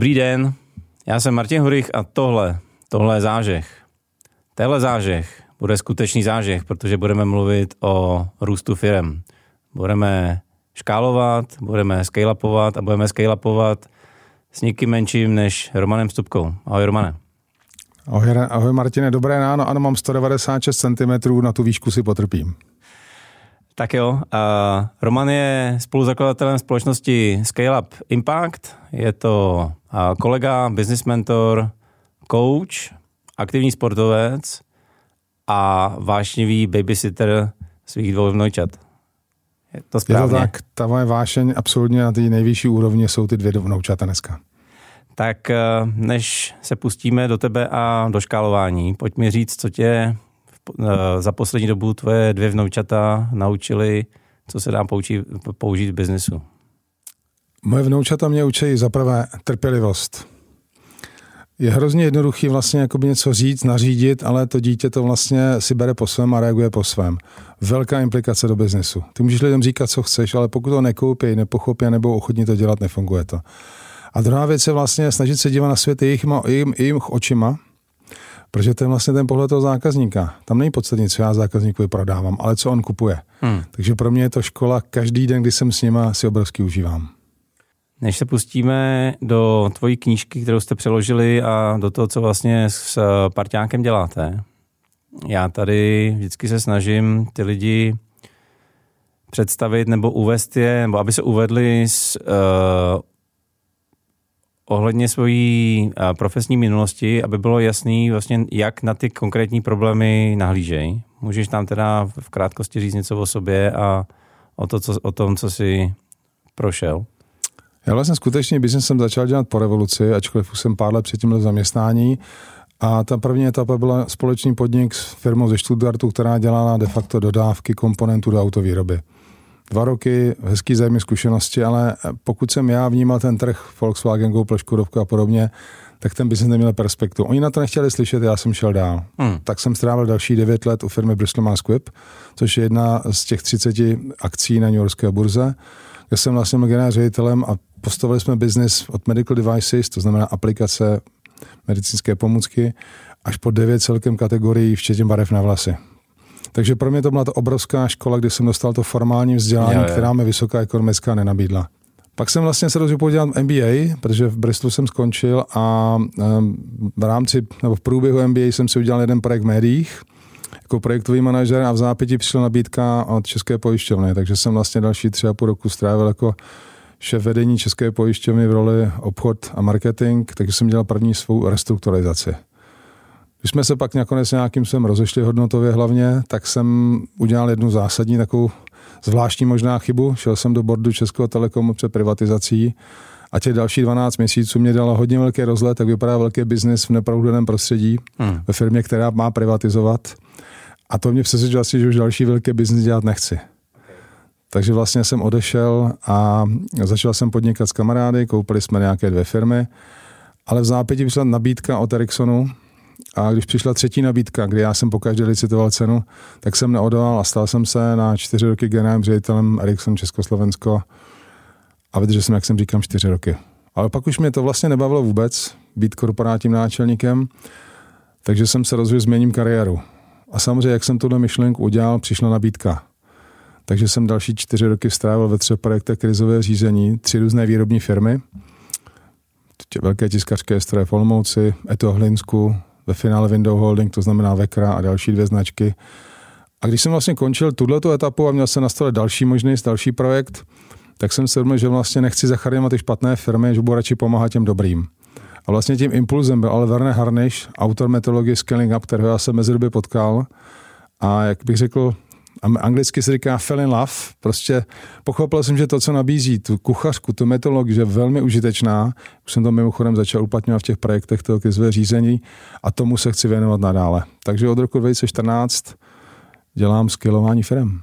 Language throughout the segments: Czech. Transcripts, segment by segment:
Dobrý den, já jsem Martin Hurich a tohle, tohle je zážeh. Tenhle zážeh bude skutečný zážeh, protože budeme mluvit o růstu firm. Budeme škálovat, budeme scale-upovat a budeme scale-upovat s někým menším než Romanem Stupkou. Ahoj Romane. Ahoj, ahoj Martine, dobré ráno. Ano, mám 196 cm, na tu výšku si potrpím. Tak jo, uh, Roman je spoluzakladatelem společnosti Scale Up Impact. Je to uh, kolega, business mentor, coach, aktivní sportovec a vášnivý babysitter svých dvou vnoučat. Je to správně? Je to tak, ta moje vášeň absolutně na té nejvyšší úrovni jsou ty dvě vnoučata dneska. Tak eh, než se pustíme do tebe a do škálování, pojď mi říct, co tě za poslední dobu tvoje dvě vnoučata naučili, co se dá použít, použít v biznesu. Moje vnoučata mě učí za prvé trpělivost. Je hrozně jednoduchý vlastně jakoby něco říct, nařídit, ale to dítě to vlastně si bere po svém a reaguje po svém. Velká implikace do biznesu. Ty můžeš lidem říkat, co chceš, ale pokud to nekoupí, nepochopí nebo ochotní to dělat, nefunguje to. A druhá věc je vlastně snažit se dívat na svět jejich, jejich, jejich očima, protože to je vlastně ten pohled toho zákazníka. Tam není podstatně, co já zákazníkovi prodávám, ale co on kupuje. Hmm. Takže pro mě je to škola, každý den, kdy jsem s nima, si obrovsky užívám. Než se pustíme do tvojí knížky, kterou jste přeložili a do toho, co vlastně s eh, parťákem děláte, já tady vždycky se snažím ty lidi představit nebo uvést je, nebo aby se uvedli s, uh, ohledně svojí profesní minulosti, aby bylo jasný vlastně, jak na ty konkrétní problémy nahlížej. Můžeš nám teda v krátkosti říct něco o sobě a o, to, co, o tom, co jsi prošel? Já vlastně skutečně biznes jsem začal dělat po revoluci, ačkoliv už jsem pár let předtím byl zaměstnání. A ta první etapa byla společný podnik s firmou ze Stuttgartu, která dělala de facto dodávky komponentů do autovýroby. Dva roky, hezký zájmy zkušenosti, ale pokud jsem já vnímal ten trh Volkswagen, Google, Škodovku a podobně, tak ten biznes neměl perspektu. Oni na to nechtěli slyšet, já jsem šel dál. Hmm. Tak jsem strávil další devět let u firmy Bristol Myers Squibb, což je jedna z těch 30 akcí na New Yorkské burze, kde jsem vlastně byl ředitelem a postavili jsme biznis od medical devices, to znamená aplikace medicínské pomůcky, až po devět celkem kategorií, včetně barev na vlasy. Takže pro mě to byla to obrovská škola, kde jsem dostal to formální vzdělání, jo, jo. která mi vysoká ekonomická nenabídla. Pak jsem vlastně se rozhodl podělat MBA, protože v Bristolu jsem skončil a v rámci, nebo v průběhu MBA jsem si udělal jeden projekt v médiích, jako projektový manažer a v zápěti přišla nabídka od České pojišťovny, takže jsem vlastně další tři a půl roku strávil jako šéf vedení České pojišťovny v roli obchod a marketing, takže jsem dělal první svou restrukturalizaci. Když jsme se pak nakonec nějakým svým rozešli hodnotově hlavně, tak jsem udělal jednu zásadní takovou zvláštní možná chybu. Šel jsem do bordu Českého telekomu před privatizací a těch další 12 měsíců mě dalo hodně velký rozhled, tak vypadá velký biznis v nepravděném prostředí hmm. ve firmě, která má privatizovat. A to mě přesvědčilo asi, že už další velký biznis dělat nechci. Takže vlastně jsem odešel a začal jsem podnikat s kamarády, koupili jsme nějaké dvě firmy, ale v zápěti přišla nabídka od Ericssonu a když přišla třetí nabídka, kdy já jsem po každé licitoval cenu, tak jsem neodolal a stal jsem se na čtyři roky generálním ředitelem Ericsson Československo a vydržel jsem, jak jsem říkám, čtyři roky. Ale pak už mě to vlastně nebavilo vůbec, být korporátním náčelníkem, takže jsem se rozhodl změním kariéru. A samozřejmě, jak jsem tuhle myšlenku udělal, přišla nabídka. Takže jsem další čtyři roky strávil ve třech projektech krizové řízení, tři různé výrobní firmy, velké tiskařské stroje v Olomouci, Eto Hlinsku, ve finále Window Holding, to znamená Vekra a další dvě značky. A když jsem vlastně končil tuto etapu a měl se na stole další možnost, další projekt, tak jsem se že vlastně nechci zachraňovat ty špatné firmy, že budu radši pomáhat těm dobrým. A vlastně tím impulzem byl ale Werner Harnish, autor metodologie Scaling Up, kterého já jsem mezi době potkal. A jak bych řekl, anglicky se říká fell in love. Prostě pochopil jsem, že to, co nabízí, tu kuchařku, tu metodologii, že je velmi užitečná. Už jsem to mimochodem začal uplatňovat v těch projektech toho krizové řízení a tomu se chci věnovat nadále. Takže od roku 2014 dělám skillování firm.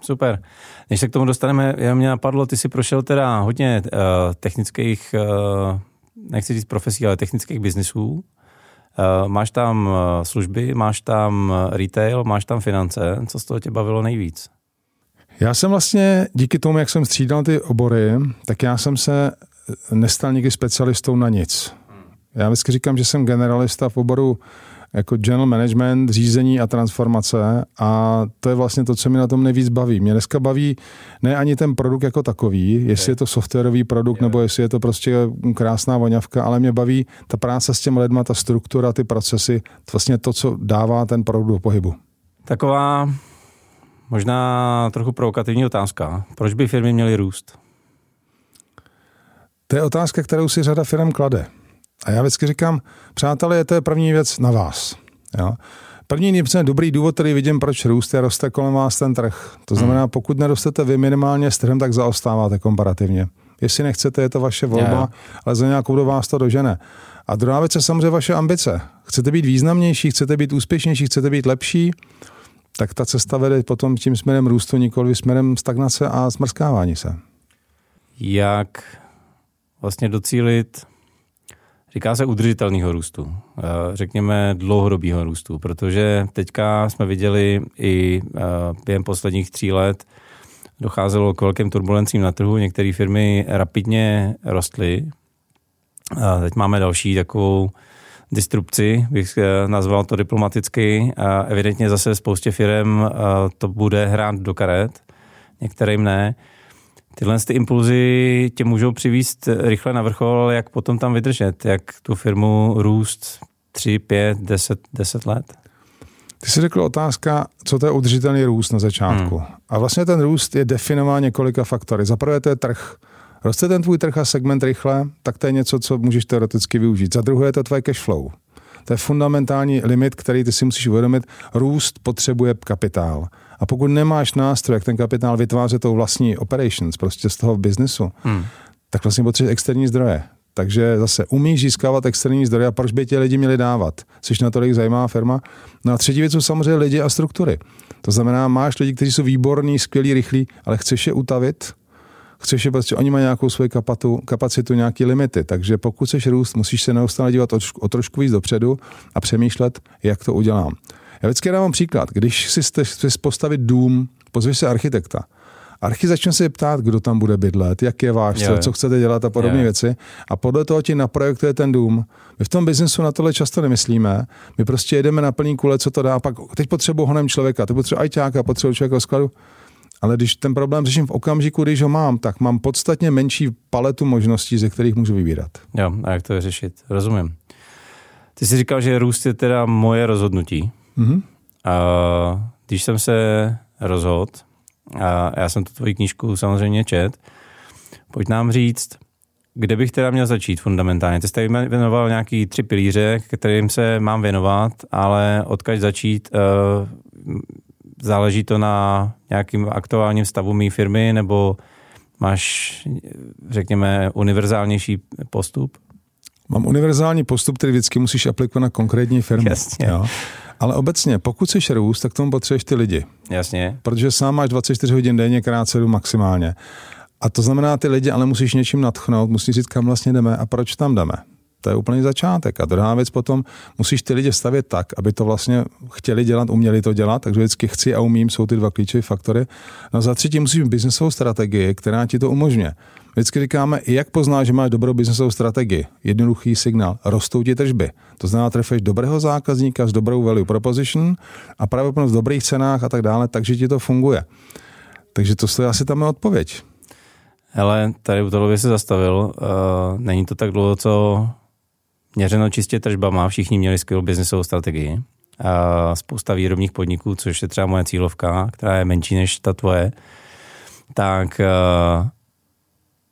Super. Než se k tomu dostaneme, já mě napadlo, ty si prošel teda hodně uh, technických, uh, nechci říct profesí, ale technických biznisů. Uh, máš tam uh, služby, máš tam uh, retail, máš tam finance. Co z toho tě bavilo nejvíc? Já jsem vlastně díky tomu, jak jsem střídal ty obory, tak já jsem se nestal nikdy specialistou na nic. Já vždycky říkám, že jsem generalista v oboru jako general management, řízení a transformace a to je vlastně to, co mi na tom nejvíc baví. Mě dneska baví ne ani ten produkt jako takový, jestli je to softwarový produkt nebo jestli je to prostě krásná voňavka, ale mě baví ta práce s těmi lidma, ta struktura, ty procesy, vlastně to, co dává ten produkt do pohybu. Taková možná trochu provokativní otázka. Proč by firmy měly růst? To je otázka, kterou si řada firm klade. A já vždycky říkám, přátelé, to je první věc na vás. Jo? První je dobrý důvod, který vidím, proč růst, je roste kolem vás ten trh. To znamená, hmm. pokud nerostete vy minimálně s trhem, tak zaostáváte komparativně. Jestli nechcete, je to vaše volba, yeah. ale za nějakou do vás to dožene. A druhá věc je samozřejmě vaše ambice. Chcete být významnější, chcete být úspěšnější, chcete být lepší, tak ta cesta vede potom tím směrem růstu, nikoli směrem stagnace a smrskávání se. Jak vlastně docílit Říká se udržitelného růstu, eh, řekněme dlouhodobého růstu, protože teďka jsme viděli i eh, během posledních tří let docházelo k velkým turbulencím na trhu, některé firmy rapidně rostly. Teď máme další takovou disrupci, bych eh, nazval to diplomaticky. Evidentně zase spoustě firm to bude hrát do karet, některým ne. Tyhle ty impulzy tě můžou přivíst rychle na vrchol, jak potom tam vydržet, jak tu firmu růst 3, 5, 10, 10 let? Ty jsi řekl otázka, co to je udržitelný růst na začátku. Hmm. A vlastně ten růst je definován několika faktory. Za prvé to je trh. Roste ten tvůj trh a segment rychle, tak to je něco, co můžeš teoreticky využít. Za druhé je to tvoje cash flow. To je fundamentální limit, který ty si musíš uvědomit. Růst potřebuje kapitál. A pokud nemáš nástroj, jak ten kapitál vytvářet tou vlastní operations, prostě z toho biznesu, hmm. tak vlastně potřebuješ externí zdroje. Takže zase umíš získávat externí zdroje a proč by tě lidi měli dávat? Jsi na tolik zajímavá firma. No a třetí věc jsou samozřejmě lidi a struktury. To znamená, máš lidi, kteří jsou výborní, skvělí, rychlí, ale chceš je utavit, chceš je prostě, oni mají nějakou svoji kapacitu, kapacitu, nějaký limity. Takže pokud chceš růst, musíš se neustále dívat o, o trošku víc dopředu a přemýšlet, jak to udělám. Já vždycky dávám příklad. Když si chceš postavit dům, pozveš se architekta. Archy začne se ptát, kdo tam bude bydlet, jak je váš cíl, co chcete dělat a podobné věci. A podle toho ti naprojektuje ten dům. My v tom biznesu na tohle často nemyslíme. My prostě jedeme na plný kule, co to dá. Pak teď potřebuji honem člověka, teď potřebuji ajťáka, potřebuji člověka skladu. Ale když ten problém řeším v okamžiku, když ho mám, tak mám podstatně menší paletu možností, ze kterých můžu vybírat. Jo, a jak to řešit? Rozumím. Ty jsi říkal, že růst je teda moje rozhodnutí. Mm-hmm. A když jsem se rozhodl, a já jsem tu tvoji knížku samozřejmě čet, pojď nám říct, kde bych teda měl začít fundamentálně? Ty jsi tady věnoval nějaký tři pilíře, kterým se mám věnovat, ale odkaď začít? Uh, záleží to na nějakým aktuálním stavu mé firmy, nebo máš, řekněme, univerzálnější postup? Mám univerzální postup, který vždycky musíš aplikovat na konkrétní firmu. Jasně. Jo? Ale obecně, pokud chceš růst, tak tomu potřebuješ ty lidi. Jasně. Protože sám máš 24 hodin denně, krát 7 maximálně. A to znamená, ty lidi ale musíš něčím natchnout, musíš říct, kam vlastně jdeme a proč tam jdeme. To je úplný začátek. A druhá věc potom, musíš ty lidi stavět tak, aby to vlastně chtěli dělat, uměli to dělat, takže vždycky chci a umím jsou ty dva klíčové faktory. No za třetí musíš mít biznesovou strategii, která ti to umožňuje. Vždycky říkáme, jak poznáš, že máš dobrou biznesovou strategii. Jednoduchý signál. Rostou ti tržby. To znamená, trefeš dobrého zákazníka s dobrou value proposition a právě v dobrých cenách a tak dále, takže ti to funguje. Takže to je asi tam odpověď. Hele, tady u toho se zastavil. Uh, není to tak dlouho, co měřeno čistě tržbama, všichni měli skvělou biznesovou strategii. Uh, spousta výrobních podniků, což je třeba moje cílovka, která je menší než ta tvoje, tak uh,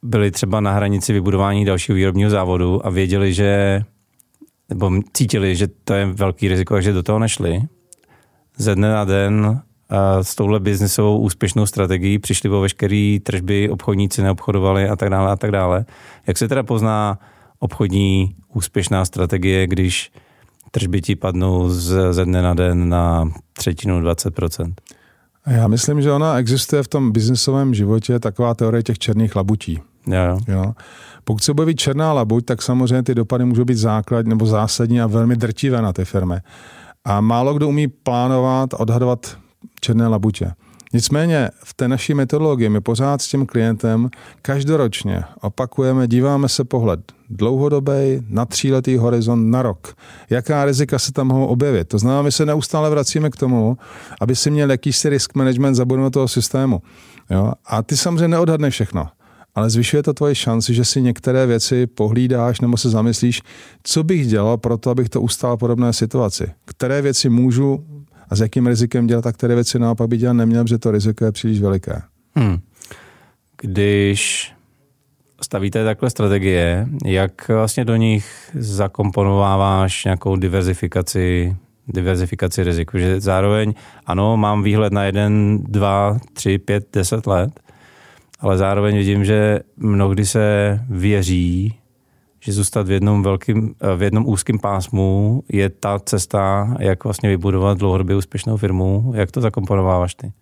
byli třeba na hranici vybudování dalšího výrobního závodu a věděli, že nebo cítili, že to je velký riziko, takže do toho nešli. Ze dne na den a s touhle biznesovou úspěšnou strategií přišli o veškeré tržby, obchodníci neobchodovali a tak dále a tak dále. Jak se teda pozná obchodní úspěšná strategie, když tržby ti padnou z, ze dne na den na třetinu 20%? Já myslím, že ona existuje v tom biznesovém životě taková teorie těch černých labutí. Jo. Jo. Pokud se objeví černá labuť, tak samozřejmě ty dopady můžou být základ nebo zásadní a velmi drtivé na ty firmy. A málo kdo umí plánovat, odhadovat černé labutě. Nicméně v té naší metodologii my pořád s tím klientem každoročně opakujeme, díváme se pohled dlouhodobý, na tříletý horizont, na rok. Jaká rizika se tam mohou objevit? To znamená, my se neustále vracíme k tomu, aby si měl jakýsi risk management zabudovat toho systému. Jo? A ty samozřejmě neodhadneš všechno ale zvyšuje to tvoje šanci, že si některé věci pohlídáš nebo se zamyslíš, co bych dělal pro to, abych to ustál podobné situaci. Které věci můžu a s jakým rizikem dělat a které věci naopak by dělat neměl, protože to riziko je příliš veliké. Hmm. Když stavíte takhle strategie, jak vlastně do nich zakomponováváš nějakou diverzifikaci diverzifikaci rizik. Že zároveň, ano, mám výhled na jeden, dva, tři, pět, deset let, ale zároveň vidím, že mnohdy se věří, že zůstat v jednom, velkým, v jednom úzkém pásmu je ta cesta, jak vlastně vybudovat dlouhodobě úspěšnou firmu. Jak to zakomponováváš ty?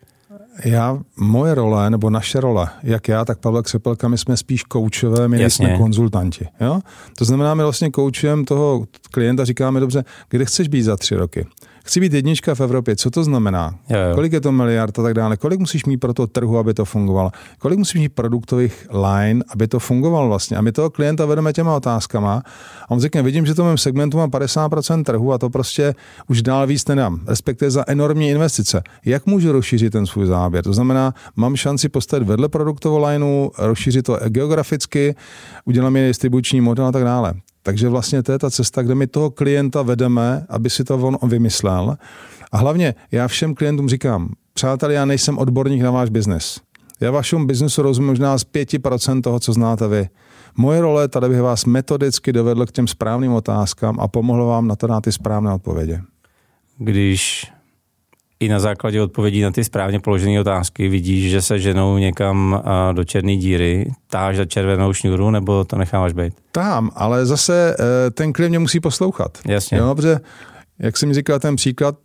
Já, moje role, nebo naše role, jak já, tak Pavel Křepelka, my jsme spíš koučové, my jsme konzultanti. Jo? To znamená, my vlastně koučujeme toho klienta, říkáme, dobře, kde chceš být za tři roky? Chci být jednička v Evropě, co to znamená? Jo, jo. Kolik je to miliard a tak dále? Kolik musíš mít pro to trhu, aby to fungovalo? Kolik musíš mít produktových line, aby to fungovalo vlastně? A my toho klienta vedeme těma otázkama a on řekne, vidím, že to mém segmentu má 50% trhu a to prostě už dál víc nedám, respektive za enormní investice. Jak můžu rozšířit ten svůj záběr? To znamená, mám šanci postavit vedle produktovou lineu, rozšířit to geograficky, udělám je distribuční model a tak dále. Takže vlastně to je ta cesta, kde my toho klienta vedeme, aby si to on vymyslel. A hlavně já všem klientům říkám, přátelé, já nejsem odborník na váš biznis. Já vašemu biznesu rozumím možná z 5% toho, co znáte vy. Moje role tady bych vás metodicky dovedl k těm správným otázkám a pomohl vám na to dát ty správné odpovědi. Když i na základě odpovědí na ty správně položené otázky vidíš, že se ženou někam do černé díry, táš za červenou šňůru, nebo to necháváš být? Tam, ale zase e, ten klient mě musí poslouchat. Jasně. Jo, protože, jak jsem říkal ten příklad,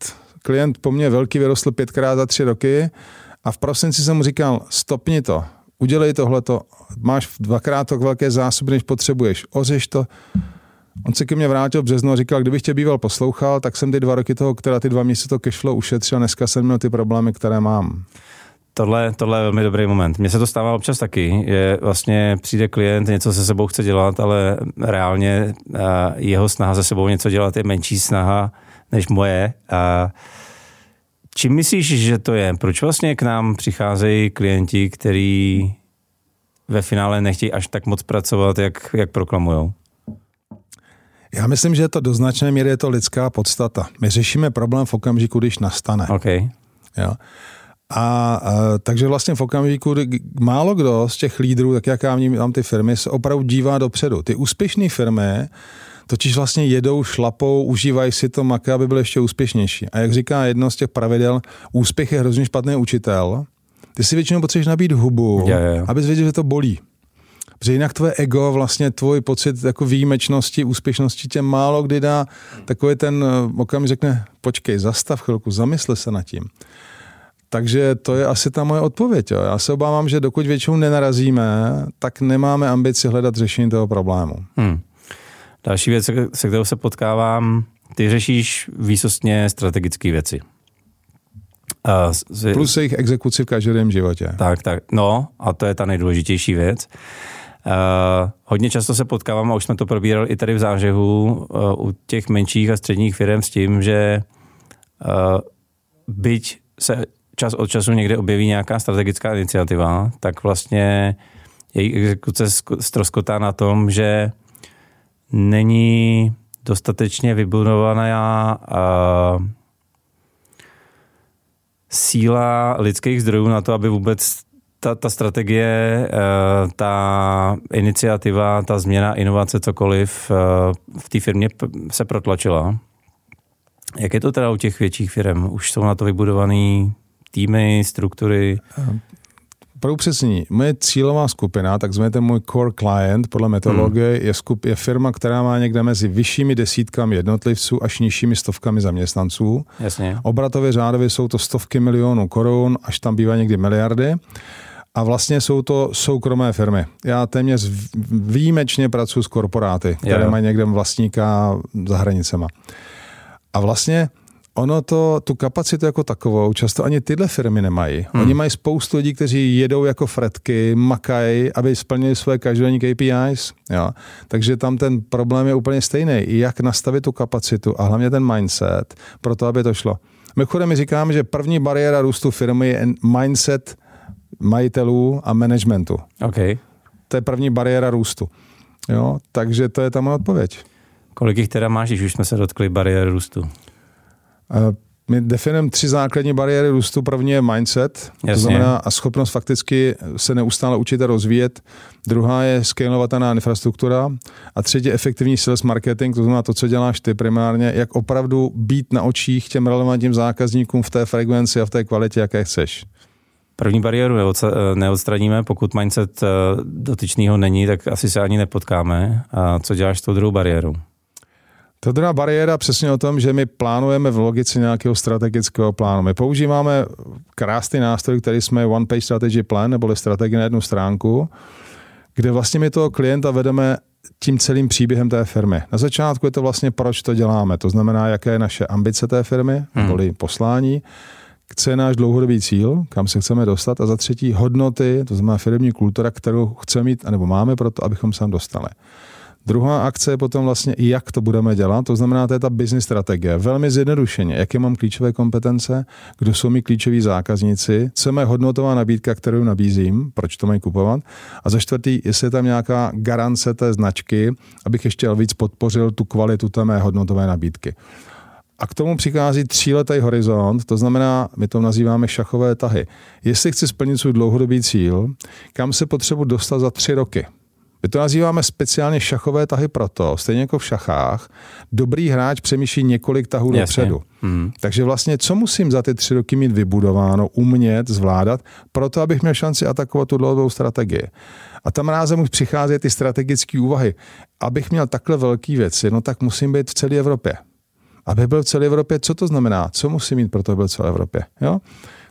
klient po mně velký vyrostl pětkrát za tři roky a v prosinci jsem mu říkal, stopni to, udělej tohleto, máš dvakrát tak velké zásoby, než potřebuješ, ořeš to, On se ke mně vrátil v březnu a říkal, kdybych tě býval poslouchal, tak jsem ty dva roky toho, která ty dva měsíce to cashflow ušetřil a dneska jsem měl ty problémy, které mám. Tohle, tohle je velmi dobrý moment. Mně se to stává občas taky, že vlastně přijde klient, něco se sebou chce dělat, ale reálně jeho snaha se sebou něco dělat je menší snaha než moje. A čím myslíš, že to je? Proč vlastně k nám přicházejí klienti, kteří ve finále nechtějí až tak moc pracovat, jak, jak proklamujou? Já myslím, že je to do značné míry je to lidská podstata. My řešíme problém v okamžiku, když nastane. Okay. Jo. A, a takže vlastně v okamžiku, kdy málo kdo z těch lídrů, tak jak já mám ty firmy, se opravdu dívá dopředu. Ty úspěšné firmy totiž vlastně jedou, šlapou, užívají si to maké, aby byly ještě úspěšnější. A jak říká jedno z těch pravidel, úspěch je hrozně špatný učitel. Ty si většinou potřebuješ nabít hubu, yeah, yeah. abys věděl, že to bolí. Protože jinak tvoje ego, vlastně tvůj pocit jako výjimečnosti, úspěšnosti tě málo kdy dá takový ten eh, okamžik řekne, počkej, zastav chvilku, zamysli se nad tím. Takže to je asi ta moje odpověď. Jo. Já se obávám, že dokud většinou nenarazíme, tak nemáme ambici hledat řešení toho problému. Hmm. Další věc, se kterou se potkávám, ty řešíš výsostně strategické věci. Uh, Plus jejich exekuci v každém životě. Tak, tak. No, a to je ta nejdůležitější věc. Uh, hodně často se potkávám, a už jsme to probírali i tady v Zářehu, uh, u těch menších a středních firm s tím, že uh, byť se čas od času někde objeví nějaká strategická iniciativa, tak vlastně její exekuce stroskotá na tom, že není dostatečně vybudovaná uh, síla lidských zdrojů na to, aby vůbec ta, ta strategie, eh, ta iniciativa, ta změna, inovace, cokoliv eh, v té firmě se protlačila. Jak je to teda u těch větších firm? Už jsou na to vybudované týmy, struktury? Pro upřesnění, moje cílová skupina, takzvaný ten můj core client podle metodologie, hmm. je, skup, je firma, která má někde mezi vyššími desítkami jednotlivců až nižšími stovkami zaměstnanců. Jasně. Obratově řádově jsou to stovky milionů korun, až tam bývá někdy miliardy a vlastně jsou to soukromé firmy. Já téměř výjimečně pracuji s korporáty, které mají někde vlastníka za hranicema. A vlastně ono to, tu kapacitu jako takovou, často ani tyhle firmy nemají. Hmm. Oni mají spoustu lidí, kteří jedou jako fretky, makají, aby splnili své každodenní KPIs. Jo. Takže tam ten problém je úplně stejný. Jak nastavit tu kapacitu a hlavně ten mindset pro to, aby to šlo. Mimochodem my říkáme, že první bariéra růstu firmy je mindset majitelů a managementu. Okay. To je první bariéra růstu. Jo, takže to je tam odpověď. Kolik jich teda máš, když už jsme se dotkli bariéry růstu? My definujeme tři základní bariéry růstu. První je mindset, Jasně. to znamená a schopnost fakticky se neustále učit a rozvíjet. Druhá je scalovaná infrastruktura. A třetí je efektivní sales marketing, to znamená to, co děláš ty primárně, jak opravdu být na očích těm relevantním zákazníkům v té frekvenci a v té kvalitě, jaké chceš. První bariéru neodstraníme, pokud mindset eh, dotyčného není, tak asi se ani nepotkáme. A co děláš s tou druhou bariérou? To druhá bariéra přesně o tom, že my plánujeme v logice nějakého strategického plánu. My používáme krásný nástroj, který jsme One Page Strategy Plan, neboli strategie na jednu stránku, kde vlastně my toho klienta vedeme tím celým příběhem té firmy. Na začátku je to vlastně, proč to děláme. To znamená, jaké je naše ambice té firmy, hmm. neboli poslání, co je náš dlouhodobý cíl, kam se chceme dostat a za třetí hodnoty, to znamená firmní kultura, kterou chceme mít, nebo máme pro to, abychom se tam dostali. Druhá akce je potom vlastně, jak to budeme dělat, to znamená, to je ta business strategie. Velmi zjednodušeně, jaké mám klíčové kompetence, kdo jsou mi klíčoví zákazníci, co je hodnotová nabídka, kterou nabízím, proč to mají kupovat. A za čtvrtý, jestli je tam nějaká garance té značky, abych ještě víc podpořil tu kvalitu té mé hodnotové nabídky. A k tomu přichází tříletý horizont, to znamená, my to nazýváme šachové tahy. Jestli chci splnit svůj dlouhodobý cíl, kam se potřebuji dostat za tři roky – my to nazýváme speciálně šachové tahy proto, stejně jako v šachách, dobrý hráč přemýšlí několik tahů Jasně. dopředu. Hmm. Takže vlastně, co musím za ty tři roky mít vybudováno, umět, zvládat, proto, abych měl šanci atakovat tu dlouhodobou strategii. A tam rázem už přichází ty strategické úvahy. Abych měl takhle velký věci, no tak musím být v celé Evropě. Aby byl v celé Evropě, co to znamená? Co musím mít pro to, aby byl v celé Evropě? Jo?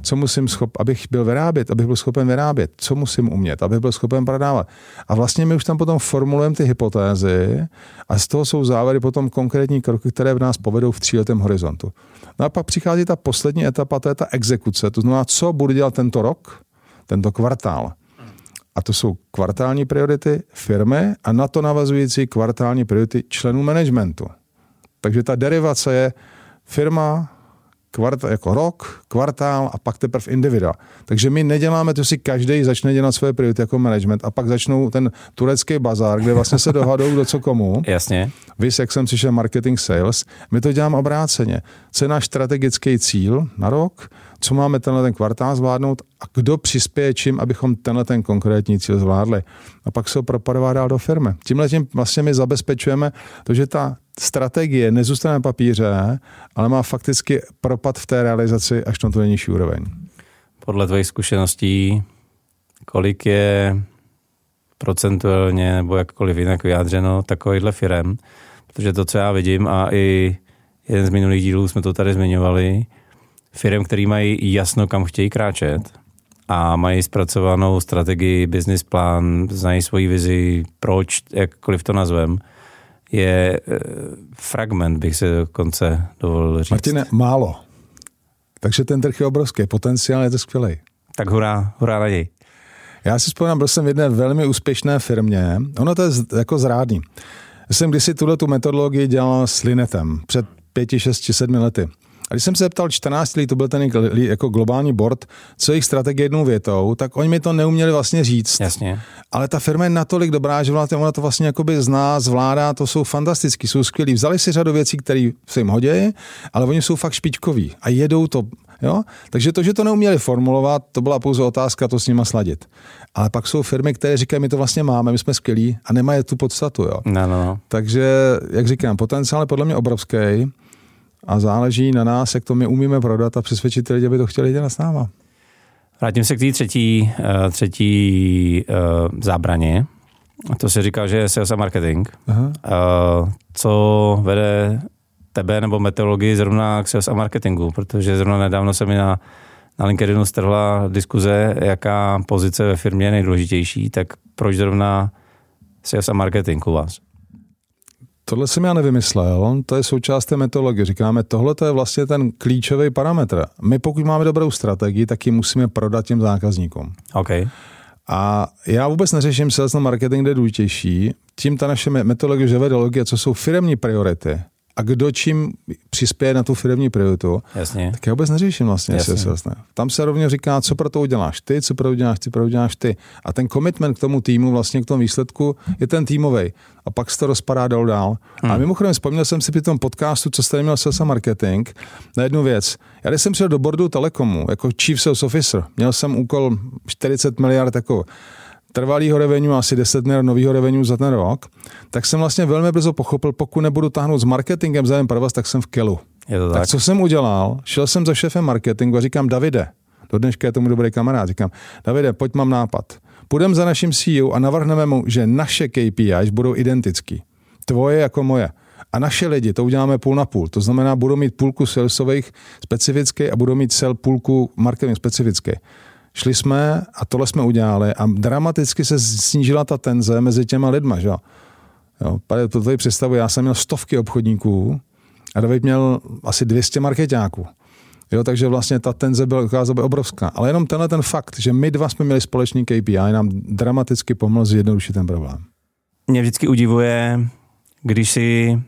co musím schop, abych byl vyrábět, abych byl schopen vyrábět, co musím umět, abych byl schopen prodávat. A vlastně my už tam potom formulujeme ty hypotézy a z toho jsou závěry potom konkrétní kroky, které v nás povedou v tříletém horizontu. No a pak přichází ta poslední etapa, to je ta exekuce, to znamená, co budu dělat tento rok, tento kvartál. A to jsou kvartální priority firmy a na to navazující kvartální priority členů managementu. Takže ta derivace je firma, kvart, jako rok, kvartál a pak teprve individuál. Takže my neděláme to, si každý začne dělat své priority jako management a pak začnou ten turecký bazár, kde vlastně se dohadou kdo co komu. Jasně. Vy, jak jsem přišel marketing sales, my to děláme obráceně. Co je náš strategický cíl na rok, co máme tenhle ten kvartál zvládnout a kdo přispěje čím, abychom tenhle ten konkrétní cíl zvládli. A pak se ho propadová dál do firmy. Tímhle tím vlastně my zabezpečujeme to, že ta strategie nezůstane na papíře, ale má fakticky propad v té realizaci až na tu nejnižší úroveň. Podle tvojich zkušeností, kolik je procentuálně nebo jakkoliv jinak vyjádřeno takovýchhle firem, protože to, co já vidím a i jeden z minulých dílů jsme to tady zmiňovali, firm, který mají jasno, kam chtějí kráčet a mají zpracovanou strategii, business plán, znají svoji vizi, proč, jakkoliv to nazvem, je eh, fragment, bych se dokonce dovolil říct. Martine, málo. Takže ten trh je obrovský, potenciál je to skvělý. Tak hurá, hurá na něj. Já si vzpomínám, byl jsem v jedné velmi úspěšné firmě, ono to je jako zrádný. Já jsem kdysi tuhle tu metodologii dělal s Linetem před pěti, šesti, sedmi lety. A když jsem se ptal 14 lidí, to byl ten jako globální board, co jejich strategie jednou větou, tak oni mi to neuměli vlastně říct. Jasně. Ale ta firma je natolik dobrá, že ona to vlastně jakoby zná, zvládá, to jsou fantastický, jsou skvělí. Vzali si řadu věcí, které se jim hodí, ale oni jsou fakt špičkoví a jedou to. Jo? Takže to, že to neuměli formulovat, to byla pouze otázka to s nima sladit. Ale pak jsou firmy, které říkají, my to vlastně máme, my jsme skvělí a nemají tu podstatu. Jo? No, no, no. Takže, jak říkám, potenciál je podle mě obrovský a záleží na nás, jak to my umíme prodat a přesvědčit ty lidi, aby to chtěli dělat s náma. Vrátím se k té třetí, uh, třetí uh, zábraně. To se říká, že je sales a marketing. Aha. Uh, co vede tebe nebo meteorologii zrovna k sales a marketingu? Protože zrovna nedávno se mi na, na LinkedInu strhla diskuze, jaká pozice ve firmě je nejdůležitější, tak proč zrovna sales a marketing u vás? Tohle jsem já nevymyslel, to je součást té metodologie. Říkáme, tohle to je vlastně ten klíčový parametr. My pokud máme dobrou strategii, tak ji musíme prodat těm zákazníkům. Okay. A já vůbec neřeším sales na marketing, kde je důležitější. Tím ta naše metodologie, že co jsou firmní priority, a kdo čím přispěje na tu firmní prioritu, Jasně. tak já vůbec neřeším vlastně. Jasně. Se vlastně. Tam se rovně říká, co pro to uděláš ty, co pro to uděláš ty, pro to uděláš ty. A ten commitment k tomu týmu, vlastně k tomu výsledku, je ten týmový. A pak se to rozpadá dál dál. Hmm. A mimochodem, vzpomněl jsem si při tom podcastu, co jste měl sales a marketing, na jednu věc. Já když jsem přišel do bordu Telekomu jako chief sales officer, měl jsem úkol 40 miliard jako trvalýho revenue, asi 10 miliard nového revenue za ten rok, tak jsem vlastně velmi brzo pochopil, pokud nebudu táhnout s marketingem za jeden provaz, tak jsem v kelu. Je to tak. tak co jsem udělal? Šel jsem za šéfem marketingu a říkám, Davide, do dneška je tomu dobrý kamarád, říkám, Davide, pojď mám nápad. Půjdeme za naším CEO a navrhneme mu, že naše KPIs budou identický. Tvoje jako moje. A naše lidi, to uděláme půl na půl. To znamená, budou mít půlku salesových specifický a budou mít cel půlku marketing specifický. Šli jsme a tohle jsme udělali a dramaticky se snížila ta tenze mezi těma lidma. Že? Jo, to tady představu, já jsem měl stovky obchodníků a David měl asi 200 marketáků. Jo, takže vlastně ta tenze byla ukázala by obrovská. Ale jenom tenhle ten fakt, že my dva jsme měli společný KPI, nám dramaticky pomohl zjednodušit ten problém. Mě vždycky udivuje, když si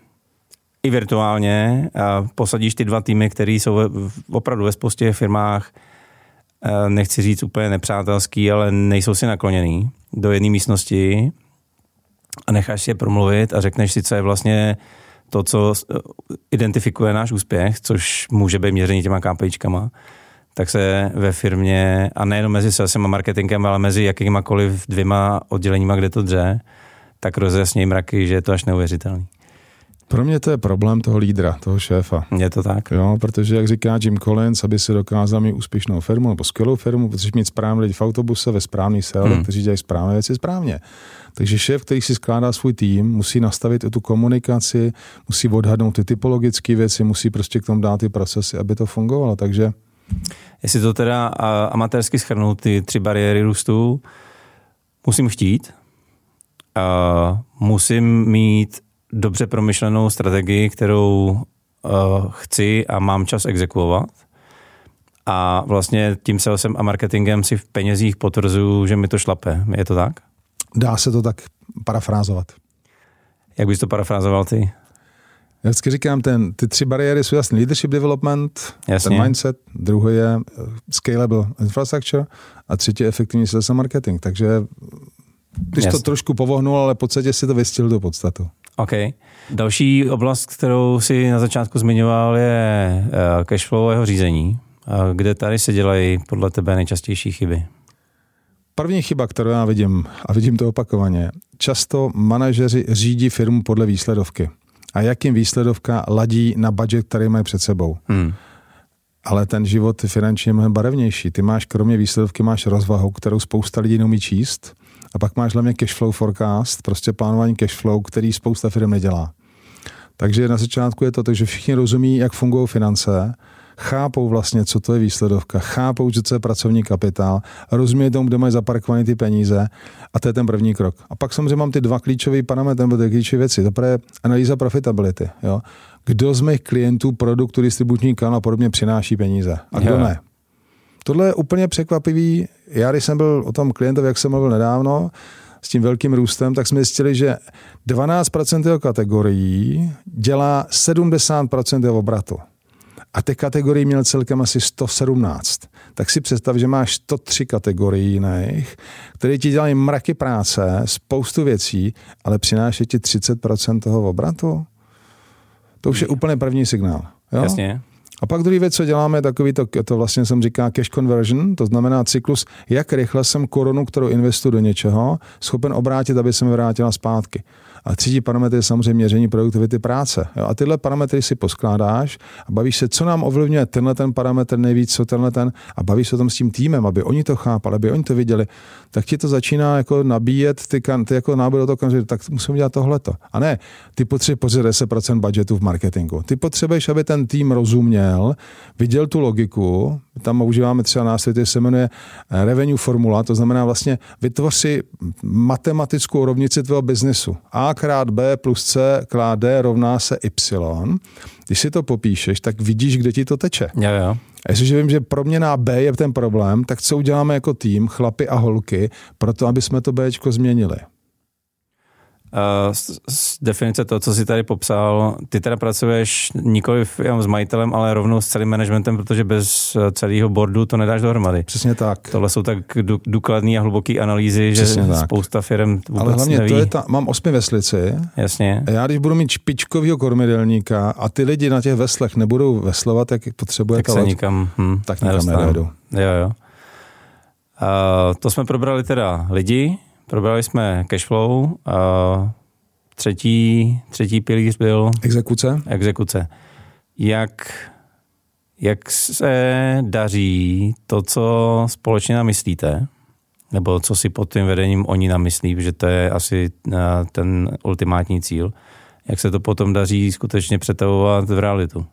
i virtuálně posadíš ty dva týmy, které jsou opravdu ve spoustě firmách nechci říct úplně nepřátelský, ale nejsou si nakloněný do jedné místnosti a necháš si je promluvit a řekneš si, co je vlastně to, co eh, identifikuje náš úspěch, což může být měření těma KPIčkama, tak se ve firmě, a nejenom mezi salesem a marketingem, ale mezi jakýmakoliv dvěma odděleníma, kde to dře, tak rozjasnějí mraky, že je to až neuvěřitelný. Pro mě to je problém toho lídra, toho šéfa. Je to tak. Jo, protože jak říká Jim Collins, aby si dokázal mít úspěšnou firmu nebo skvělou firmu, protože mít správný lidi v autobuse ve správný sel, hmm. kteří dělají správné věci správně. Takže šéf, který si skládá svůj tým, musí nastavit i tu komunikaci, musí odhadnout ty typologické věci, musí prostě k tomu dát ty procesy, aby to fungovalo. Takže Jestli to teda amatérsky schrnout, ty tři bariéry růstu, musím chtít, uh, musím mít dobře promyšlenou strategii, kterou uh, chci a mám čas exekuovat. A vlastně tím salesem a marketingem si v penězích potvrzuju, že mi to šlape. Je to tak? Dá se to tak parafrázovat. Jak bys to parafrázoval ty? Já vždycky říkám, ten, ty tři bariéry jsou jasný. Leadership development, Jasně. ten mindset, druhý je eh, scalable infrastructure a třetí je efektivní sales a marketing. Takže když Jasně. to trošku povohnul, ale v podstatě si to vystihl do podstatu. OK. Další oblast, kterou si na začátku zmiňoval, je eh, cashflow jeho řízení. Kde tady se dělají podle tebe nejčastější chyby? První chyba, kterou já vidím, a vidím to opakovaně, často manažeři řídí firmu podle výsledovky. A jak jim výsledovka ladí na budget, který mají před sebou. Hmm. Ale ten život finančně je mnohem barevnější. Ty máš kromě výsledovky máš rozvahu, kterou spousta lidí neumí číst a pak máš hlavně cashflow forecast, prostě plánování cashflow, který spousta firm nedělá. Takže na začátku je to tak, že všichni rozumí, jak fungují finance, chápou vlastně, co to je výsledovka, chápou, že to je pracovní kapitál, rozumí tomu, kde mají zaparkované ty peníze a to je ten první krok. A pak samozřejmě mám ty dva klíčové parametry, nebo ty klíčové věci. To je analýza profitability. Jo? Kdo z mých klientů, produktu, distribuční kanál a podobně přináší peníze a kdo ne. Tohle je úplně překvapivý. Já, když jsem byl o tom klientovi, jak jsem mluvil nedávno, s tím velkým růstem, tak jsme zjistili, že 12% jeho kategorií dělá 70% jeho obratu. A ty kategorii měl celkem asi 117. Tak si představ, že máš 103 kategorií jiných, které ti dělají mraky práce, spoustu věcí, ale přináší ti 30% toho obratu. To už je úplně první signál. Jo? Jasně. A pak druhý věc, co děláme, je takový, to, to vlastně jsem říká cash conversion, to znamená cyklus, jak rychle jsem korunu, kterou investuji do něčeho, schopen obrátit, aby se mi vrátila zpátky. A třetí parametr je samozřejmě měření produktivity práce. Jo? A tyhle parametry si poskládáš a bavíš se, co nám ovlivňuje tenhle ten parametr nejvíc, co tenhle ten, a bavíš se o tom s tím týmem, aby oni to chápali, aby oni to viděli, tak ti to začíná jako nabíjet, ty, kan, ty jako nábor do toho tak musím dělat tohleto. A ne, ty potřebuješ 10% budgetu v marketingu. Ty potřebuješ, aby ten tým rozuměl, viděl tu logiku, tam užíváme třeba nástroj, který se jmenuje eh, revenue formula, to znamená vlastně vytvoř si matematickou rovnici tvého biznesu. A A krát B plus C krát D rovná se Y. Když si to popíšeš, tak vidíš, kde ti to teče. Jo, jo. A jestliže vím, že proměna B je ten problém, tak co uděláme jako tým, chlapy a holky, proto aby jsme to Bčko změnili? Uh, z, z definice toho, co jsi tady popsal, ty teda pracuješ nikoli jenom s majitelem, ale rovnou s celým managementem, protože bez eh, celého boardu to nedáš dohromady. Přesně tak. Tohle jsou tak důkladné a hluboké analýzy, Přesně že tak. spousta firm vůbec Ale hlavně neví. to je ta, mám osmi veslici. Jasně. A já když budu mít špičkovýho kormidelníka a ty lidi na těch veslech nebudou veslovat, jak potřebuje tak ta se nikam, hm, tak nikam nedojedu. Jo, jo. Uh, to jsme probrali teda lidi, probrali jsme cashflow, uh, třetí, třetí pilíř byl Exekuce? exekuce. Jak, jak se daří to, co společně namyslíte, nebo co si pod tím vedením oni namyslí, že to je asi uh, ten ultimátní cíl, jak se to potom daří skutečně přetavovat v realitu?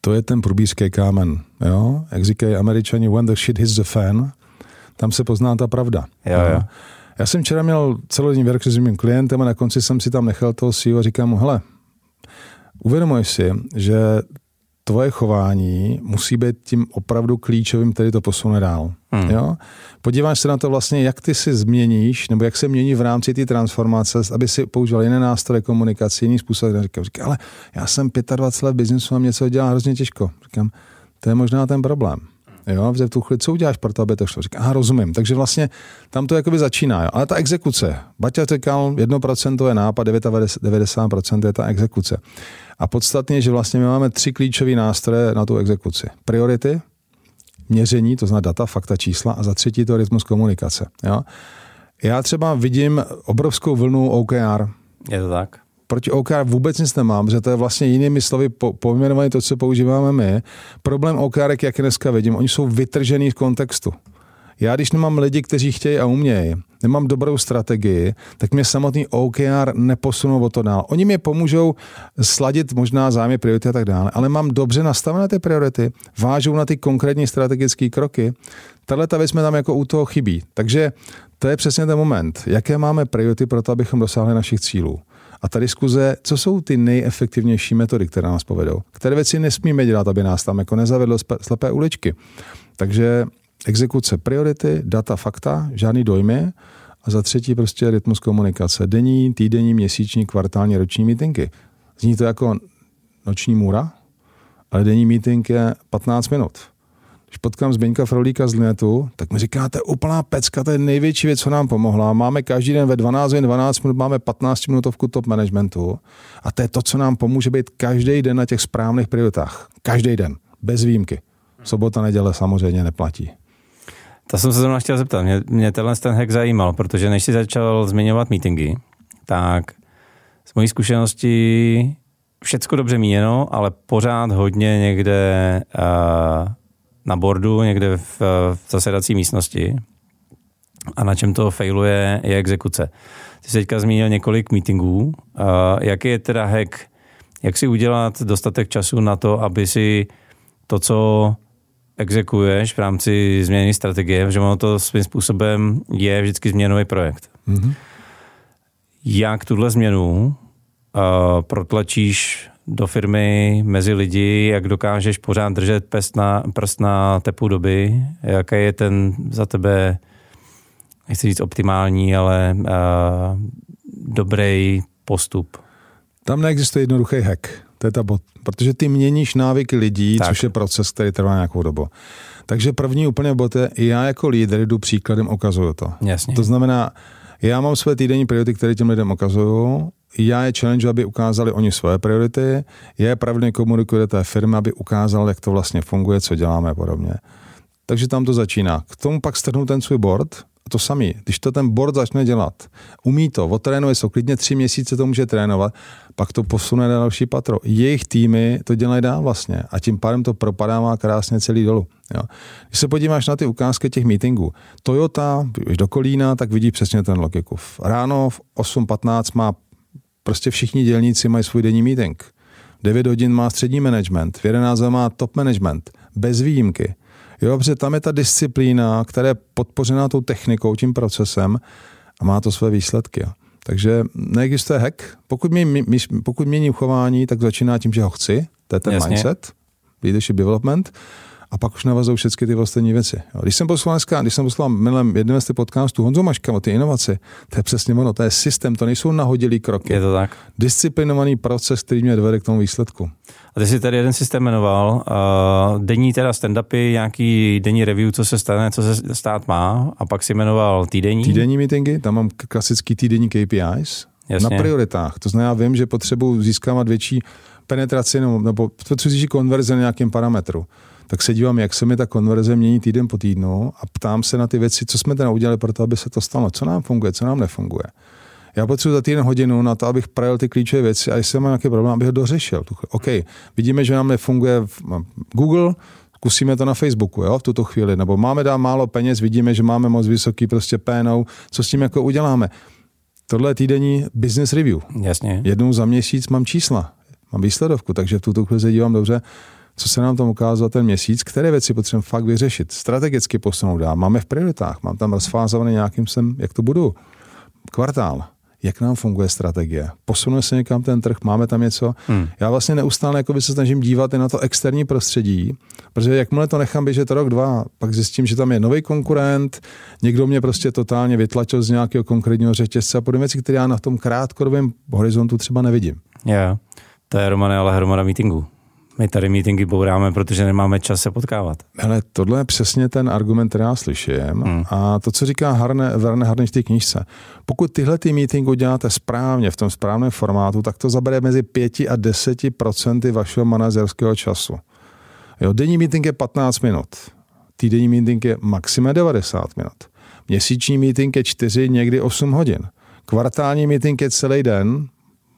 To je ten průbířský kámen. Jo? Jak říkají američani, when the shit hits the fan, tam se pozná ta pravda. Jo, jo. Já jsem včera měl celodenní workshop s mým klientem a na konci jsem si tam nechal toho CEO a říkám mu, hele, uvědomuješ si, že tvoje chování musí být tím opravdu klíčovým, který to posune dál. Hmm. Jo? Podíváš se na to vlastně, jak ty si změníš, nebo jak se mění v rámci té transformace, aby si používal jiné nástroje komunikace, jiný způsob. Říkám, říkám, ale já jsem 25 let v biznesu a mě něco dělá hrozně těžko. Říkám, to je možná ten problém. Jo, v tu chvíli, co uděláš pro to, aby to šlo? Říká, aha, rozumím. Takže vlastně tam to jakoby začíná. Jo. Ale ta exekuce, Baťa říkal, 1% je nápad, 90% je ta exekuce. A podstatně že vlastně my máme tři klíčové nástroje na tu exekuci. Priority, měření, to znamená data, fakta, čísla a za třetí to rytmus komunikace. Jo. Já třeba vidím obrovskou vlnu OKR. Je to tak? Proti OKR vůbec nic nemám, že to je vlastně jinými slovy po, pojmenované to, co používáme my. Problém OKR, jak dneska vidím, oni jsou vytržený z kontextu. Já, když nemám lidi, kteří chtějí a umějí, nemám dobrou strategii, tak mě samotný OKR neposunou o to dál. Oni mi pomůžou sladit možná zájmy priority a tak dále, ale mám dobře nastavené ty priority, vážou na ty konkrétní strategické kroky. Tahle ta věc mi tam jako u toho chybí. Takže to je přesně ten moment. Jaké máme priority pro to, abychom dosáhli našich cílů? A ta diskuze, co jsou ty nejefektivnější metody, které nás povedou? Které věci nesmíme dělat, aby nás tam jako nezavedlo slepé uličky? Takže exekuce priority, data, fakta, žádný dojmy a za třetí prostě rytmus komunikace. Denní, týdenní, měsíční, kvartální, roční meetingy. Zní to jako noční můra, ale denní meeting je 15 minut. Když potkám Zbeňka Frolíka z Linetu, tak mi říká, to je úplná pecka, to je největší věc, co nám pomohla. Máme každý den ve 12 hodin 12 minut, máme 15 minutovku top managementu a to je to, co nám pomůže být každý den na těch správných prioritách. Každý den, bez výjimky. Sobota, neděle samozřejmě neplatí. To jsem se zrovna chtěl zeptat. Mě, mě tenhle ten hack zajímal, protože než jsi začal zmiňovat meetingy, tak z mojí zkušenosti všecko dobře míněno, ale pořád hodně někde uh, na bordu, někde v, v zasedací místnosti. A na čem to failuje, je exekuce. Ty jsi teďka zmínil několik meetingů. Uh, jaký je teda hack, jak si udělat dostatek času na to, aby si to, co exekuješ v rámci změny strategie, že ono to svým způsobem je vždycky změnový projekt. Mm-hmm. Jak tuhle změnu uh, protlačíš do firmy, mezi lidi, jak dokážeš pořád držet prst na, prst na tepu doby, jaký je ten za tebe, nechci říct optimální, ale uh, dobrý postup. Tam neexistuje jednoduchý hack. To je ta bod. Protože ty měníš návyky lidí, tak. což je proces, který trvá nějakou dobu. Takže první úplně bod je, já jako lídr jdu příkladem, ukazuju to. Jasně. To znamená, já mám své týdenní priority, které těm lidem ukazuju, já je challenge, aby ukázali oni své priority, je pravidelně komunikuje té firmy, aby ukázal, jak to vlastně funguje, co děláme a podobně. Takže tam to začíná. K tomu pak strhnu ten svůj board a to samý. Když to ten board začne dělat, umí to, otrénuje se, klidně tři měsíce to může trénovat, pak to posune na další patro. Jejich týmy to dělají dál vlastně a tím pádem to propadává krásně celý dolů. Jo. Když se podíváš na ty ukázky těch meetingů, Toyota, když do Kolína, tak vidí přesně ten logiku. Ráno v 8.15 má prostě všichni dělníci mají svůj denní meeting. 9 hodin má střední management, v 11 má top management, bez výjimky. Jo, protože tam je ta disciplína, která je podpořená tou technikou, tím procesem a má to své výsledky. Takže neexistuje hack. Pokud, mě, pokud měním chování, tak začíná tím, že ho chci. To je ten Jasně. mindset, leadership development a pak už navazují všechny ty ostatní věci. Když jsem poslal dneska, když jsem poslal minulém jednom z těch podcastů Honzo Maška o ty inovace, to je přesně ono, to je systém, to nejsou nahodilý kroky. Je to tak. Disciplinovaný proces, který mě dovede k tomu výsledku. A ty jsi tady jeden systém jmenoval, uh, denní teda stand-upy, nějaký denní review, co se stane, co se stát má, a pak si jmenoval týdenní. Týdenní meetingy, tam mám klasický týdenní KPIs. Jasně. Na prioritách. To znamená, vím, že potřebuji získávat větší penetraci nebo, nebo potřebuji konverze na nějakém parametru tak se dívám, jak se mi ta konverze mění týden po týdnu a ptám se na ty věci, co jsme teda udělali pro to, aby se to stalo, co nám funguje, co nám nefunguje. Já potřebuji za týden hodinu na to, abych projel ty klíčové věci a jestli mám nějaký problém, abych ho dořešil. OK, vidíme, že nám nefunguje Google, Kusíme to na Facebooku, jo, v tuto chvíli, nebo máme dát málo peněz, vidíme, že máme moc vysoký prostě pénou, co s tím jako uděláme. Tohle je týdenní business review. Jasně. Jednou za měsíc mám čísla, mám výsledovku, takže v tuto chvíli se dívám dobře, co se nám tam ukázalo ten měsíc, které věci potřebujeme fakt vyřešit, strategicky posunout dál. Máme v prioritách, mám tam rozfázovaný nějakým sem, jak to budu. Kvartál, jak nám funguje strategie. Posunuje se někam ten trh, máme tam něco. Hmm. Já vlastně neustále jako by se snažím dívat i na to externí prostředí, protože jakmile to nechám běžet rok, dva, pak zjistím, že tam je nový konkurent, někdo mě prostě totálně vytlačil z nějakého konkrétního řetězce a podobně věci, které já na tom krátkodobém horizontu třeba nevidím. Yeah. To je Romane, ale hromada meetingu. My tady meetingy bouráme, protože nemáme čas se potkávat. Ale tohle je přesně ten argument, který já slyším. Hmm. A to, co říká Harne, Verne Harne v té knižce. Pokud tyhle ty meetingy uděláte správně, v tom správném formátu, tak to zabere mezi 5 a 10 procenty vašeho manažerského času. Jo, denní meeting je 15 minut. Týdenní meeting je maximum 90 minut. Měsíční meeting je 4, někdy 8 hodin. Kvartální meeting je celý den,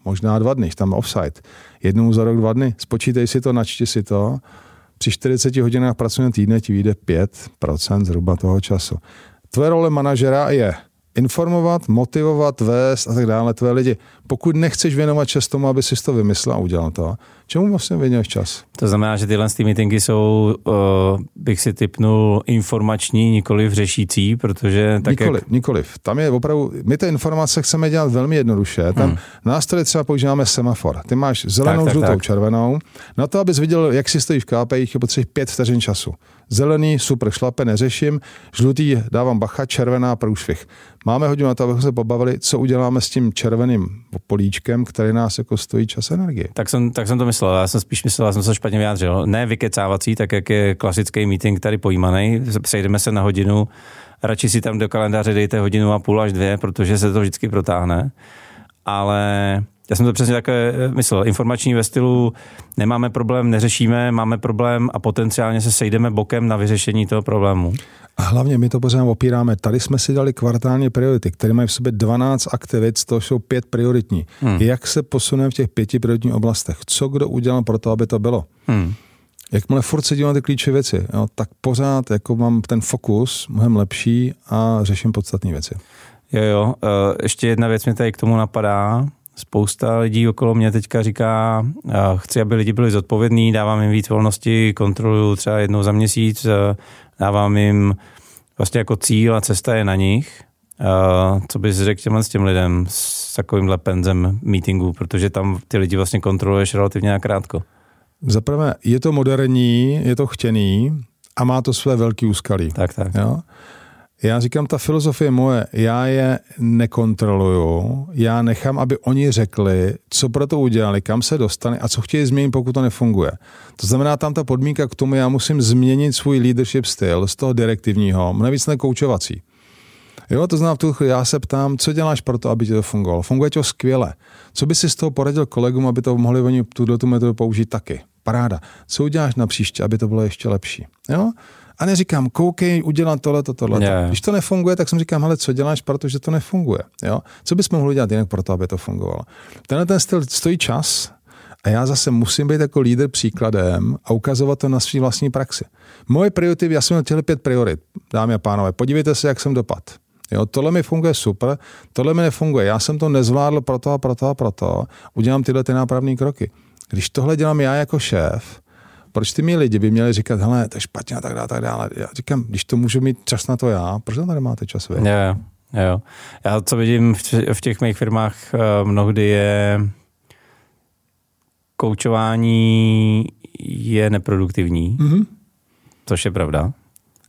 možná dva dny, tam offside. Jednou za rok, dva dny. Spočítej si to, načti si to. Při 40 hodinách pracovního týdne ti vyjde 5% zhruba toho času. Tvoje role manažera je informovat, motivovat, vést a tak dále tvé lidi. Pokud nechceš věnovat čas tomu, aby si to vymyslel a udělal to, čemu vlastně věnuješ čas? To znamená, že tyhle ty meetingy jsou, uh, bych si typnul, informační, nikoli v řešící, protože tak nikoliv, jak... nikoliv. Tam je opravdu, my ty informace chceme dělat velmi jednoduše. Tam hmm. nástroje třeba používáme semafor. Ty máš zelenou, tak, tak, žlutou, tak. červenou. Na to, abys viděl, jak si stojí v KPI, je potřeba pět vteřin času. Zelený, super, šlape, neřeším. Žlutý, dávám bacha, červená, průšvih. Máme hodinu na to, abychom se pobavili, co uděláme s tím červeným políčkem, který nás jako stojí čas energie. Tak jsem, tak jsem to myslel, já jsem spíš myslel, já jsem se špatně vyjádřil. Ne vykecávací, tak jak je klasický meeting tady pojímaný, přejdeme se na hodinu, radši si tam do kalendáře dejte hodinu a půl až dvě, protože se to vždycky protáhne. Ale já jsem to přesně také eh, myslel. Informační ve stylu nemáme problém, neřešíme, máme problém a potenciálně se sejdeme bokem na vyřešení toho problému. A hlavně my to pořád opíráme. Tady jsme si dali kvartálně priority, které mají v sobě 12 aktivit, to jsou pět prioritní. Hmm. Jak se posuneme v těch pěti prioritních oblastech? Co kdo udělal pro to, aby to bylo? Hmm. Jakmile furt se dívám ty klíčové věci, jo, tak pořád jako mám ten fokus mnohem lepší a řeším podstatné věci. Jo, jo. Uh, ještě jedna věc mi tady k tomu napadá. Spousta lidí okolo mě teďka říká, chci, aby lidi byli zodpovědní, dávám jim víc volnosti, kontroluju třeba jednou za měsíc, uh, dávám jim vlastně jako cíl a cesta je na nich. Uh, co bys řekl těmhle s těm lidem s takovýmhle penzem meetingu, protože tam ty lidi vlastně kontroluješ relativně nakrátko. Zaprvé, je to moderní, je to chtěný a má to své velké úskalí. Tak, tak. Jo? Já říkám, ta filozofie moje, já je nekontroluju, já nechám, aby oni řekli, co pro to udělali, kam se dostane a co chtějí změnit, pokud to nefunguje. To znamená, tam ta podmínka k tomu, já musím změnit svůj leadership styl z toho direktivního, mnohem víc nekoučovací. Jo, to znamená, tu já se ptám, co děláš pro to, aby ti to fungovalo. Funguje to skvěle. Co by si z toho poradil kolegům, aby to mohli oni tuto tu metodu použít taky? Paráda. Co uděláš na příště, aby to bylo ještě lepší? Jo? A neříkám, koukej, udělám tohle, tohle. Yeah. Když to nefunguje, tak jsem říkám, hele, co děláš, protože to nefunguje. Jo? Co bys mohl udělat jinak pro to, aby to fungovalo? Tenhle ten styl stojí čas a já zase musím být jako lídr příkladem a ukazovat to na svý vlastní praxi. Moje priority, já jsem měl těchto pět priorit, dámy a pánové, podívejte se, jak jsem dopad. Jo, tohle mi funguje super, tohle mi nefunguje. Já jsem to nezvládl proto a proto a proto. Udělám tyhle ty nápravné kroky. Když tohle dělám já jako šéf, proč ty mi lidi by měli říkat, hele, to je špatně a tak dále, tak dále. Já říkám, když to můžu mít čas na to já, proč to tady máte čas vy? Yeah. Jo. Já co vidím v těch mých firmách eh, mnohdy je koučování je neproduktivní, mm-hmm. což je pravda.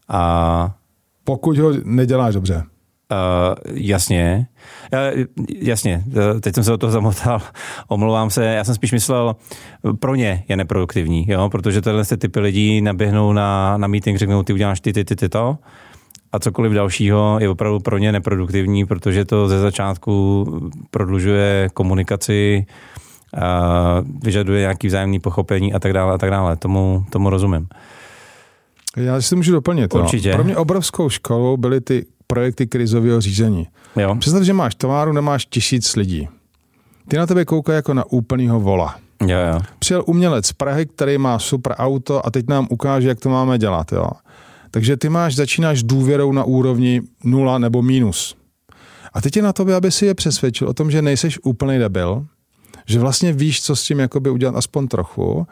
A pokud ho neděláš dobře. Uh, jasně. Uh, jasně, teď jsem se do toho zamotal, omlouvám se, já jsem spíš myslel, pro ně je neproduktivní, jo? protože tyhle typy lidí naběhnou na, na meeting, řeknou, ty uděláš ty, ty, ty, ty to a cokoliv dalšího je opravdu pro ně neproduktivní, protože to ze začátku prodlužuje komunikaci, uh, vyžaduje nějaký vzájemný pochopení a tak dále a tak dále. Tomu, tomu rozumím. Já si můžu doplnit. No. Určitě. No. Pro mě obrovskou školou byly ty projekty krizového řízení. Jo. Představ, že máš továru, nemáš tisíc lidí. Ty na tebe koukají jako na úplnýho vola. Jo, jo. Přijel umělec z Prahy, který má super auto a teď nám ukáže, jak to máme dělat. Jo. Takže ty máš, začínáš důvěrou na úrovni nula nebo minus. A teď je na tobě, aby si je přesvědčil o tom, že nejseš úplný debil, že vlastně víš, co s tím jakoby udělat aspoň trochu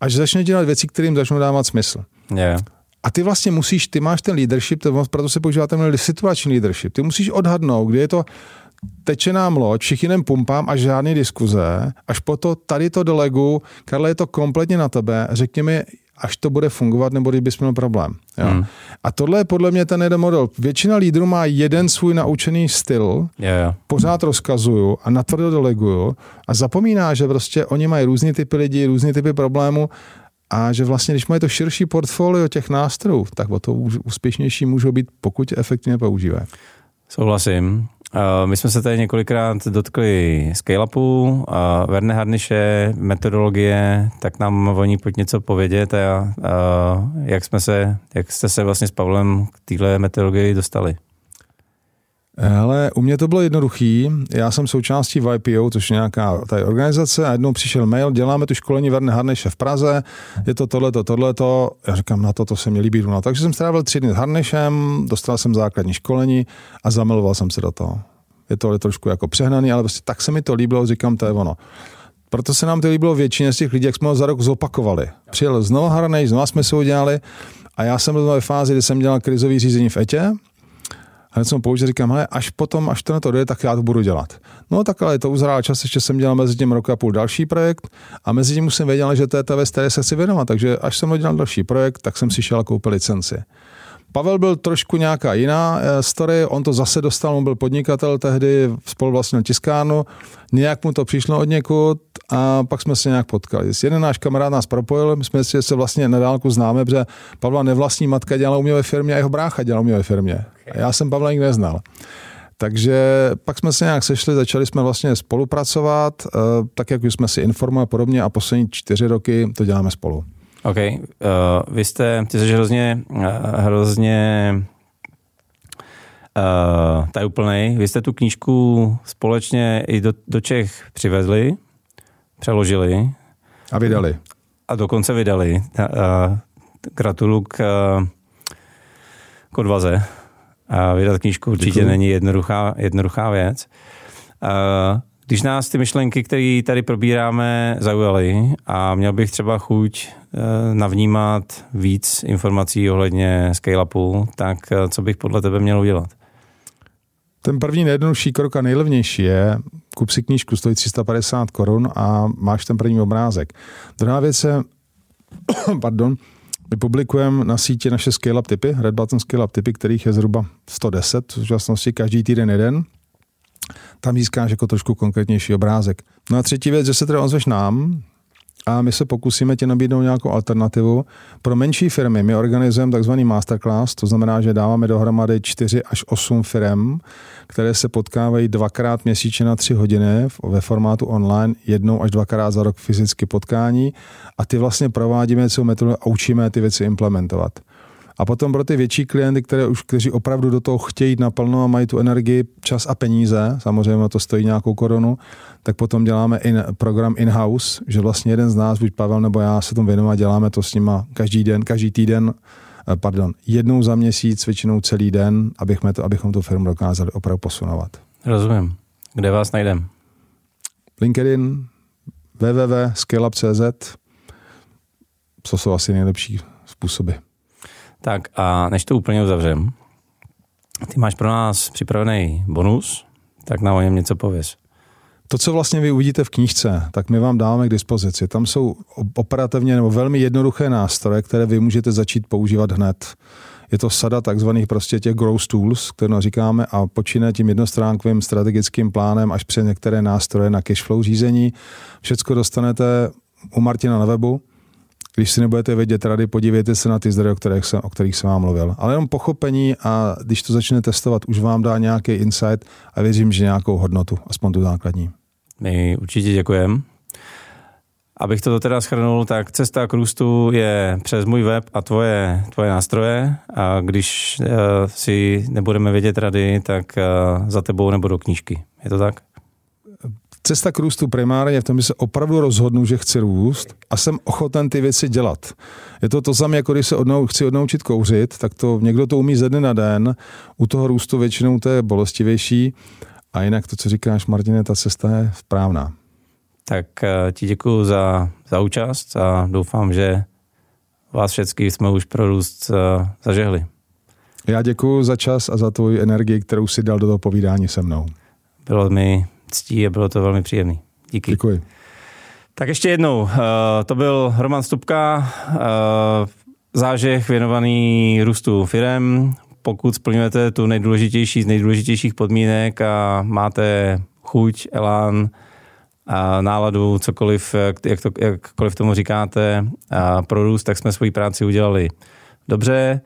a že začne dělat věci, kterým začnou dávat smysl. Yeah. A ty vlastně musíš, ty máš ten leadership, to, proto se používá ten situační leadership. Ty musíš odhadnout, kdy je to teče nám loď, všichni jen pumpám a žádný diskuze, až po to tady to delegu, Karle, je to kompletně na tebe, řekni mi, až to bude fungovat, nebo kdybys měl problém. Jo? Hmm. A tohle je podle mě ten jeden model. Většina lídrů má jeden svůj naučený styl, yeah, yeah. pořád rozkazuju a natvrdo deleguju a zapomíná, že prostě oni mají různý typy lidí, různý typy problémů a že vlastně, když mají to širší portfolio těch nástrojů, tak o to úspěšnější můžou být, pokud efektivně používají. Souhlasím. My jsme se tady několikrát dotkli scale-upu, Verne Harniše, metodologie, tak nám oni pojď něco povědět a, a jak, jsme se, jak jste se vlastně s Pavlem k téhle metodologii dostali. Ale u mě to bylo jednoduchý. Já jsem součástí YPO, což je nějaká tady organizace a jednou přišel mail, děláme tu školení Verne Harniše v Praze, je to tohleto, tohleto. Já říkám, na to, to se mi líbí. No, takže jsem strávil tři dny s Harnišem, dostal jsem základní školení a zamiloval jsem se do toho. Je to trošku jako přehnaný, ale prostě tak se mi to líbilo, říkám, to je ono. Proto se nám to líbilo většině z těch lidí, jak jsme ho za rok zopakovali. Přijel znovu Harnej, znovu jsme se udělali a já jsem byl ve fázi, kdy jsem dělal krizový řízení v ETě, hned jsem použil, říkám, hele, až potom, až to na to dojde, tak já to budu dělat. No tak ale to uzrál čas, ještě jsem dělal mezi tím rok a půl další projekt a mezi tím jsem věděl, že to je ta věc, které se chci věnovat. Takže až jsem dělal další projekt, tak jsem si šel a koupil licenci. Pavel byl trošku nějaká jiná eh, story, on to zase dostal, on byl podnikatel tehdy, spoluvlastnil tiskárnu, nějak mu to přišlo od někud a pak jsme se nějak potkali. Jeden náš kamarád nás propojil, my jsme si se vlastně na dálku známe, protože Pavla nevlastní matka dělala u mě ve firmě a jeho brácha dělal u mě ve firmě. A já jsem Pavla nikdy neznal. Takže pak jsme se nějak sešli, začali jsme vlastně spolupracovat, eh, tak jak už jsme si informovali podobně a poslední čtyři roky to děláme spolu. OK. Uh, vy jste, ty jsi hrozně, uh, hrozně uh, tajuplnej. Vy jste tu knížku společně i do, do Čech přivezli, přeložili. A vydali. A dokonce vydali. Uh, gratuluju k, uh, k odvaze. Uh, vydat knížku určitě Děkuju. není jednoduchá, jednoduchá věc. Uh, když nás ty myšlenky, které tady probíráme, zaujaly a měl bych třeba chuť eh, navnímat víc informací ohledně scale-upu, tak eh, co bych podle tebe měl udělat? Ten první nejjednodušší krok a nejlevnější je, kup si knížku, stojí 350 korun a máš ten první obrázek. Druhá věc je, pardon, my publikujeme na síti naše scale-up typy, Red Button scale-up typy, kterých je zhruba 110, v současnosti každý týden jeden tam získáš jako trošku konkrétnější obrázek. No a třetí věc, že se teda ozveš nám, a my se pokusíme ti nabídnout nějakou alternativu. Pro menší firmy my organizujeme takzvaný masterclass, to znamená, že dáváme dohromady 4 až 8 firm, které se potkávají dvakrát měsíčně na 3 hodiny ve formátu online, jednou až dvakrát za rok fyzicky potkání a ty vlastně provádíme celou metodu a učíme ty věci implementovat. A potom pro ty větší klienty, které už, kteří opravdu do toho chtějí naplno a mají tu energii, čas a peníze, samozřejmě to stojí nějakou korunu, tak potom děláme in, program in-house, že vlastně jeden z nás, buď Pavel nebo já, se tomu věnujeme a děláme to s nima každý den, každý týden, eh, pardon, jednou za měsíc, většinou celý den, abychom, to, abychom tu firmu dokázali opravdu posunovat. Rozumím. Kde vás najdem? LinkedIn, www.scaleup.cz, co jsou asi nejlepší způsoby. Tak a než to úplně uzavřem, ty máš pro nás připravený bonus, tak na o něm něco pověs. To, co vlastně vy uvidíte v knížce, tak my vám dáme k dispozici. Tam jsou operativně nebo velmi jednoduché nástroje, které vy můžete začít používat hned. Je to sada takzvaných prostě těch growth tools, které říkáme, a počíná tím jednostránkovým strategickým plánem až přes některé nástroje na cashflow řízení. Všecko dostanete u Martina na webu. Když si nebudete vědět rady, podívejte se na ty zdroje, o kterých jsem, o kterých jsem vám mluvil. Ale jenom pochopení a když to začnete testovat, už vám dá nějaký insight a věřím, že nějakou hodnotu, aspoň tu základní. My určitě děkujeme. Abych to teda schrnul, tak cesta k růstu je přes můj web a tvoje, tvoje nástroje a když uh, si nebudeme vědět rady, tak uh, za tebou nebo do knížky. Je to tak? Cesta k růstu primárně v tom, že se opravdu rozhodnu, že chci růst a jsem ochoten ty věci dělat. Je to to samé, jako když se odnou, chci odnaučit kouřit, tak to někdo to umí ze dne na den, u toho růstu většinou to je bolestivější a jinak to, co říkáš, Martine, ta cesta je správná. Tak eh, ti děkuji za, za účast a doufám, že vás všechny jsme už pro růst eh, zažehli. Já děkuji za čas a za tvoji energii, kterou si dal do toho povídání se mnou. Bylo mi ctí a bylo to velmi příjemné. Díky. Děkuji. Tak ještě jednou, eh, to byl Roman Stupka, zážeh věnovaný růstu firem. Pokud splňujete tu nejdůležitější z nejdůležitějších podmínek a máte chuť, elán, a náladu, cokoliv, jak to, jakkoliv tomu říkáte, a pro růst, tak jsme svoji práci udělali dobře.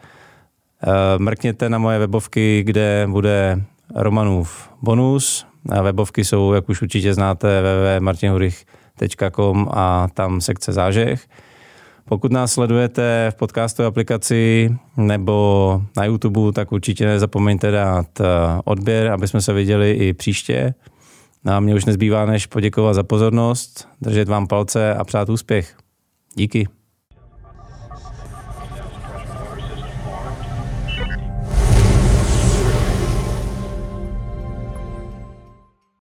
Mrkněte na moje webovky, kde bude Romanův bonus. Webovky jsou, jak už určitě znáte, www.martinhurich.com a tam sekce zážeh. Pokud nás sledujete v podcastové aplikaci nebo na YouTube, tak určitě nezapomeňte dát odběr, aby jsme se viděli i příště. No a mě už nezbývá, než poděkovat za pozornost, držet vám palce a přát úspěch. Díky.